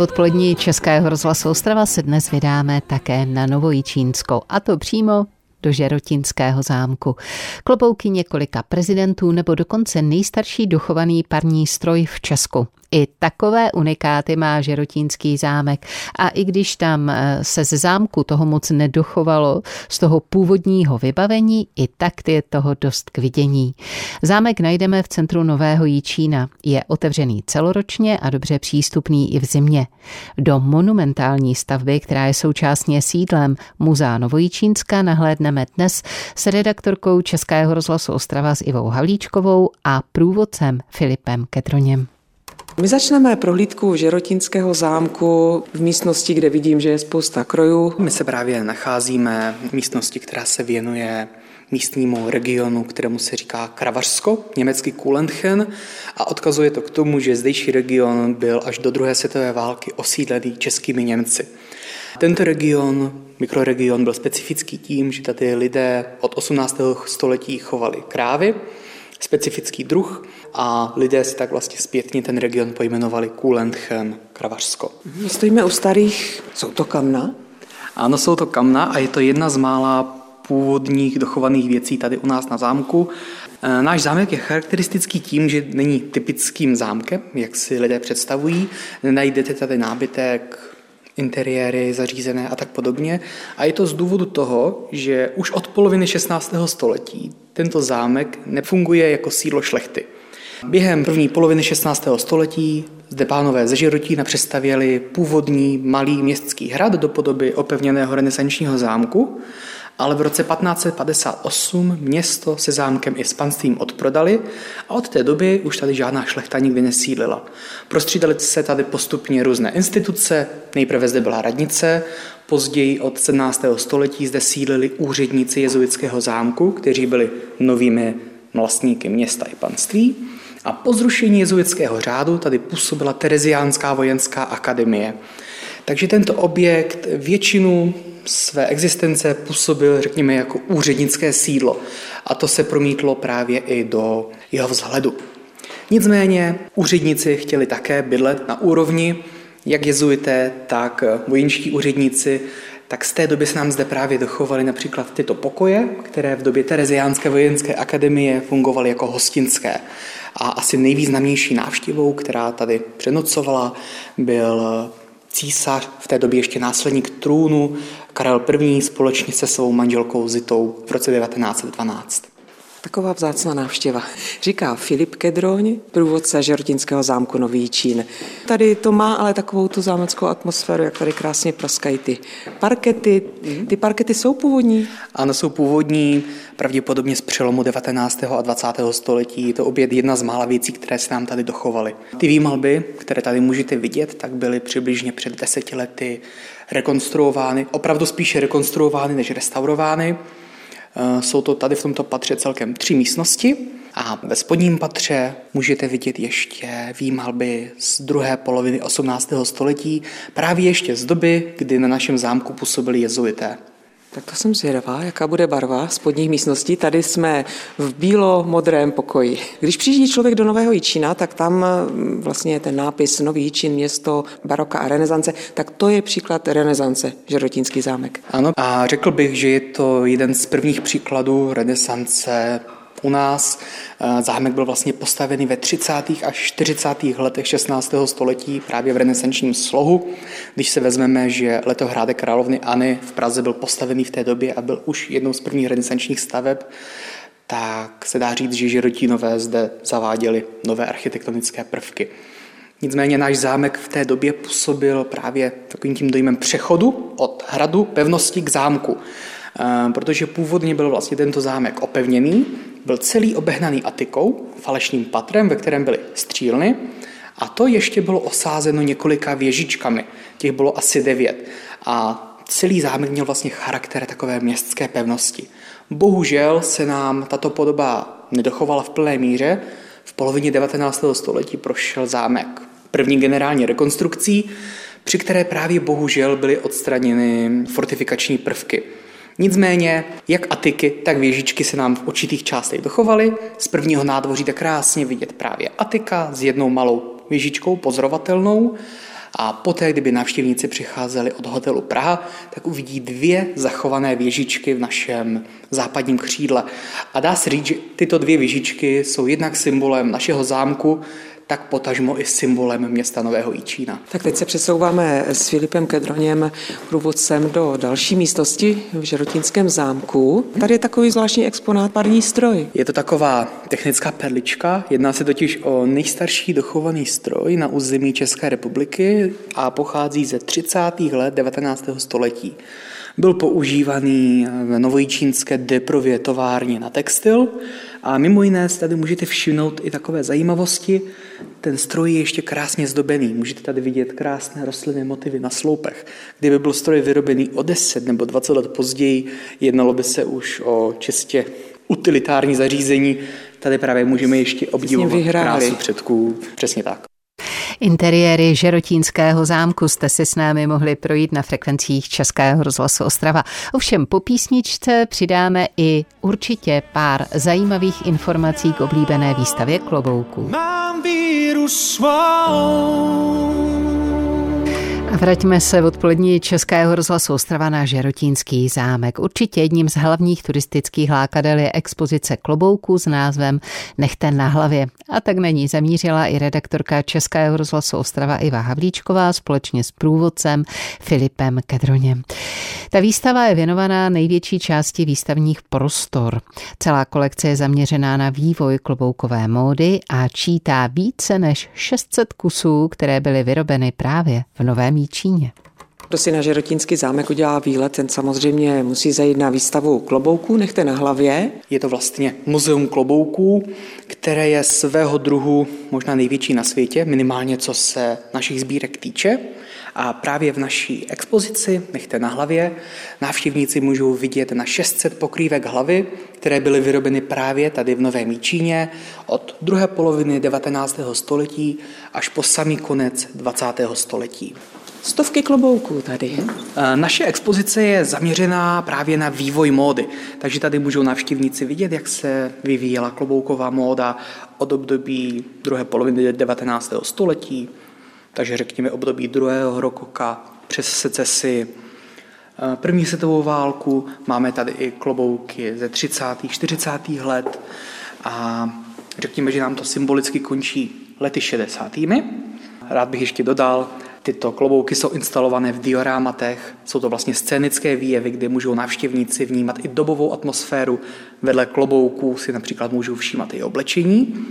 odpolední Českého rozhlasu Ostrava se dnes vydáme také na Novojičínsko, a to přímo do Žerotinského zámku. Klobouky několika prezidentů nebo dokonce nejstarší dochovaný parní stroj v Česku. I takové unikáty má Žerotínský zámek. A i když tam eh, se z zámku toho moc nedochovalo, z toho původního vybavení, i tak je toho dost k vidění. Zámek najdeme v centru Nového Jíčína. Je otevřený celoročně a dobře přístupný i v zimě. Do monumentální stavby, která je současně sídlem Muzea Novojíčínska, nahlédneme dnes s redaktorkou Českého rozhlasu Ostrava s Ivou Havlíčkovou a průvodcem Filipem Ketroněm. My začneme prohlídku Žerotinského zámku v místnosti, kde vidím, že je spousta krojů. My se právě nacházíme v místnosti, která se věnuje místnímu regionu, kterému se říká Kravařsko, německý Kulenchen, a odkazuje to k tomu, že zdejší region byl až do druhé světové války osídlený českými Němci. Tento region, mikroregion, byl specifický tím, že tady lidé od 18. století chovali krávy, specifický druh a lidé si tak vlastně zpětně ten region pojmenovali Kulenchen, Kravařsko. Stojíme u starých, jsou to kamna? Ano, jsou to kamna a je to jedna z mála původních dochovaných věcí tady u nás na zámku. E, náš zámek je charakteristický tím, že není typickým zámkem, jak si lidé představují. Najdete tady nábytek, interiéry zařízené a tak podobně. A je to z důvodu toho, že už od poloviny 16. století tento zámek nefunguje jako sídlo šlechty. Během první poloviny 16. století zde pánové ze Žirotína přestavěli původní malý městský hrad do podoby opevněného renesančního zámku ale v roce 1558 město se zámkem i s panstvím odprodali a od té doby už tady žádná šlechta nikdy nesídlila. Prostřídali se tady postupně různé instituce, nejprve zde byla radnice, později od 17. století zde sídlili úředníci jezuitského zámku, kteří byli novými vlastníky města i panství. A po zrušení jezuitského řádu tady působila Tereziánská vojenská akademie. Takže tento objekt většinu své existence působil, řekněme, jako úřednické sídlo. A to se promítlo právě i do jeho vzhledu. Nicméně úředníci chtěli také bydlet na úrovni, jak jezuité, tak vojenští úředníci, tak z té doby se nám zde právě dochovaly například tyto pokoje, které v době Tereziánské vojenské akademie fungovaly jako hostinské. A asi nejvýznamnější návštěvou, která tady přenocovala, byl císař, v té době ještě následník trůnu, Karel I. společně se svou manželkou Zitou v roce 1912. Taková vzácná návštěva. Říká Filip Kedroň, průvodce Žertinského zámku Nový Čín. Tady to má ale takovou tu zámeckou atmosféru, jak tady krásně praskají ty parkety. Mhm. Ty parkety jsou původní? Ano, jsou původní, pravděpodobně z přelomu 19. a 20. století. Je to opět jedna z mála věcí, které se nám tady dochovaly. Ty výmalby, které tady můžete vidět, tak byly přibližně před deseti lety rekonstruovány, opravdu spíše rekonstruovány než restaurovány. Eh, jsou to tady v tomto patře celkem tři místnosti a ve spodním patře můžete vidět ještě výmalby z druhé poloviny 18. století, právě ještě z doby, kdy na našem zámku působili jezuité. Tak to jsem zvědavá, jaká bude barva spodních místností. Tady jsme v bílo-modrém pokoji. Když přijíždí člověk do Nového Jičína, tak tam mm, vlastně je ten nápis Nový Jičín, město baroka a renesance, tak to je příklad renesance, Žerotínský zámek. Ano, a řekl bych, že je to jeden z prvních příkladů renesance u nás. Eh, zámek byl vlastně postavený ve 30. až 40. letech 16. století právě v renesančním slohu. Když se vezmeme, že letohrádek královny Anny v Praze byl postavený v té době a byl už jednou z prvních renesančních staveb, tak se dá říct, že Žirotínové zde zaváděli nové architektonické prvky. Nicméně náš zámek v té době působil právě takovým tím dojmem přechodu od hradu pevnosti k zámku. Eh, protože původně byl vlastně tento zámek opevněný, byl celý obehnaný atikou, falešným patrem, ve kterém byly střílny, a to ještě bylo osázeno několika věžičkami. Těch bylo asi devět. A celý zámek měl vlastně charakter takové městské pevnosti. Bohužel se nám tato podoba nedochovala v plné míře. V polovině 19. století prošel zámek první generální rekonstrukcí, při které právě bohužel byly odstraněny fortifikační prvky. Nicméně, jak atiky, tak věžičky se nám v určitých částech dochovaly. Z prvního nádvoří jde krásně vidět právě atika s jednou malou věžičkou pozorovatelnou A poté, kdyby návštěvníci přicházeli od hotelu Praha, tak uvidí dvě zachované věžičky v našem západním křídle. A dá se říct, že tyto dvě věžičky jsou jednak symbolem našeho zámku, tak potažmo i symbolem města Nového Jičína. Tak teď se přesouváme s Filipem Kedroněm, průvodcem do další místnosti v Žerotínském zámku. Tady je takový zvláštní exponát parní stroj. Je to taková technická perlička, jedná se totiž o nejstarší dochovaný stroj na území České republiky a pochází ze 30. let 19. století. Byl používaný v novojičínské deprově továrně na textil a mimo jiné tady můžete všimnout i takové zajímavosti. Ten stroj je ještě krásně zdobený. Můžete tady vidět krásné rostlinné motivy na sloupech. Kdyby byl stroj vyrobený o 10 nebo 20 let později, jednalo by se už o čistě utilitární zařízení. Tady právě můžeme ještě obdivovat krásu předků. Přesně tak. Interiéry Žerotínského zámku jste si s námi mohli projít na frekvencích Českého rozhlasu Ostrava. Ovšem po písničce přidáme i určitě pár zajímavých informací k oblíbené výstavě klobouků. Mám víru svou Vraťme se odpolední Českého rozhlasu Ostrava na Žerotínský zámek. Určitě jedním z hlavních turistických lákadel je expozice klobouků s názvem Nechte na hlavě. A tak na ní zamířila i redaktorka Českého rozhlasu Ostrava Iva Havlíčková společně s průvodcem Filipem Kedroněm. Ta výstava je věnovaná největší části výstavních prostor. Celá kolekce je zaměřená na vývoj kloboukové módy a čítá více než 600 kusů, které byly vyrobeny právě v Novém Číně. Kdo si na Žerotínský zámek udělá výlet, ten samozřejmě musí zajít na výstavu klobouků, nechte na hlavě. Je to vlastně muzeum klobouků, které je svého druhu možná největší na světě, minimálně co se našich sbírek týče. A právě v naší expozici Nechte na hlavě návštěvníci můžou vidět na 600 pokrývek hlavy, které byly vyrobeny právě tady v Novém Míčíně od druhé poloviny 19. století až po samý konec 20. století. Stovky klobouků tady. Eh, naše expozice je zaměřená právě na vývoj módy, takže tady můžou návštěvníci vidět, jak se vyvíjela klobouková móda od období druhé poloviny 19. století, takže řekněme období druhého rokoka přes secesi, eh, první světovou válku, máme tady i klobouky ze 30. 40. let a řekněme, že nám to symbolicky končí lety 60. Rád bych ještě dodal, Tyto klobouky jsou instalované v diorámatech, jsou to vlastně scénické výjevy, kde můžou návštěvníci vnímat i dobovou atmosféru. Vedle klobouků si například můžou všímat i oblečení.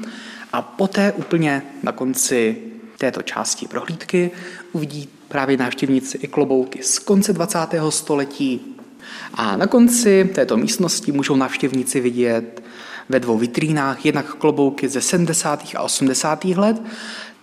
A poté úplně na konci této části prohlídky uvidí právě návštěvníci i klobouky z konce 20. století. A na konci této místnosti můžou návštěvníci vidět ve dvou vitrínách jednak klobouky ze 70. a 80. let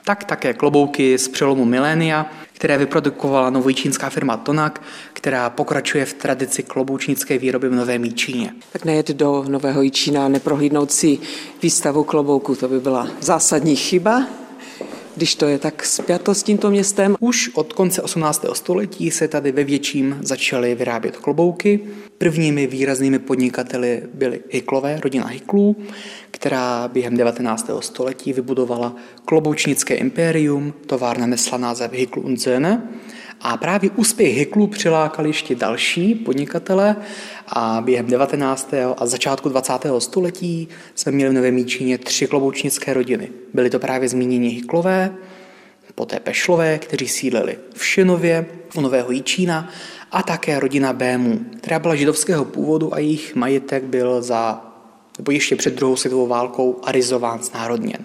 tak také klobouky z přelomu milénia, které vyprodukovala novojčínská firma Tonak, která pokračuje v tradici kloboučnické výroby v Novém Jíčíně. Tak nejet do Nového Jíčína neprohlídnout si výstavu klobouku, to by byla zásadní chyba když to je tak spjato s tímto městem. Už od konce 18. století se tady ve větším začaly vyrábět klobouky. Prvními výraznými podnikateli byly Hyklové, rodina Hyklů, která během 19. století vybudovala kloboučnické impérium, továrna nesla název Hyklu und a právě úspěch Hyklů přilákal ještě další podnikatele a během 19. a začátku 20. století jsme měli v Novém Míčíně tři kloboučnické rodiny. Byly to právě zmíněni Hyklové, poté Pešlové, kteří sídlili v Šinově, u Nového Jíčína a také rodina Bémů, která byla židovského původu a jejich majetek byl za, nebo ještě před druhou světovou válkou arizován, znárodněn.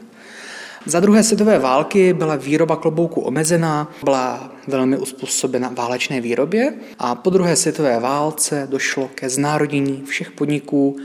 Za druhé světové války byla výroba klobouku omezená, byla velmi uspůsobena válečné výrobě a po druhé světové válce došlo ke znárodnění všech podniků,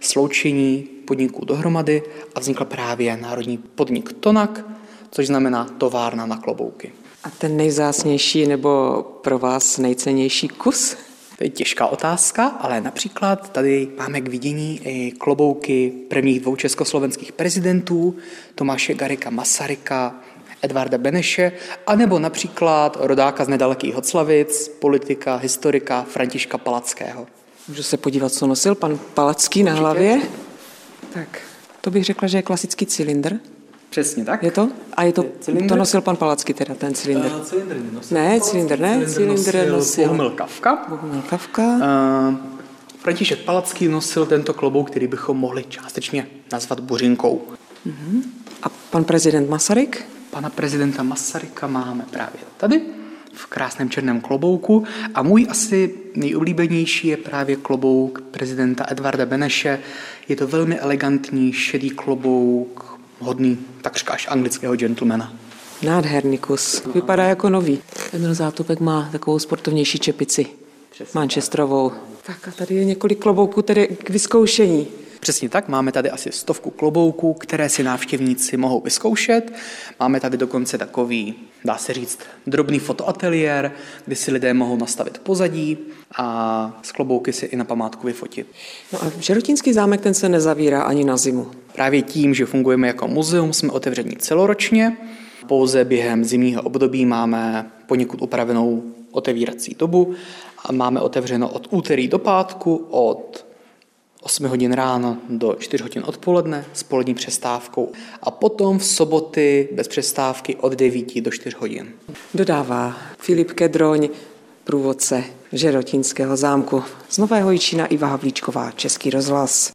sloučení podniků dohromady a vznikl právě národní podnik Tonak, což znamená továrna na klobouky. A ten nejzásnější nebo pro vás nejcennější kus to je těžká otázka, ale například tady máme k vidění i klobouky prvních dvou československých prezidentů, Tomáše Garika Masaryka, Edvarda Beneše, anebo například rodáka z nedalekých Hoclavic, politika, historika Františka Palackého. Můžu se podívat, co nosil pan Palacký na hlavě? Tak, to bych řekla, že je klasický cylindr. Přesně tak. Je to? A je to, Cylindr? to nosil pan Palacky teda, ten cylindr. Uh, cylindr nenosil. Ne, cylindr ne, cylindr nosil. Bohumil Kavka. Bohumil Kavka. Uh, František Palacký nosil tento klobouk, který bychom mohli částečně nazvat buřinkou. A pan prezident Masaryk? Pana prezidenta Masaryka máme právě tady v krásném černém klobouku a můj asi nejoblíbenější je právě klobouk prezidenta Edvarda Beneše. Je to velmi elegantní šedý klobouk, hodný takřka až anglického gentlemana. Nádherný kus. Vypadá jako nový. Emil Zátopek má takovou sportovnější čepici. Manchesterovou. Tak a tady je několik klobouků tedy k vyzkoušení. Přesně tak, máme tady asi stovku klobouků, které si návštěvníci mohou vyzkoušet. Máme tady dokonce takový, dá se říct, drobný fotoateliér, kde si lidé mohou nastavit pozadí a z klobouky si i na památku vyfotit. No a Žerotínský zámek ten se nezavírá ani na zimu. Právě tím, že fungujeme jako muzeum, jsme otevření celoročně. Pouze během zimního období máme poněkud upravenou otevírací dobu máme otevřeno od úterý do pátku od 8 hodin ráno do 4 hodin odpoledne s polední přestávkou a potom v soboty bez přestávky od 9 do 4 hodin. Dodává Filip Kedroň, průvodce Žerotínského zámku. Z Nového Jičína Iva Havlíčková, Český rozhlas.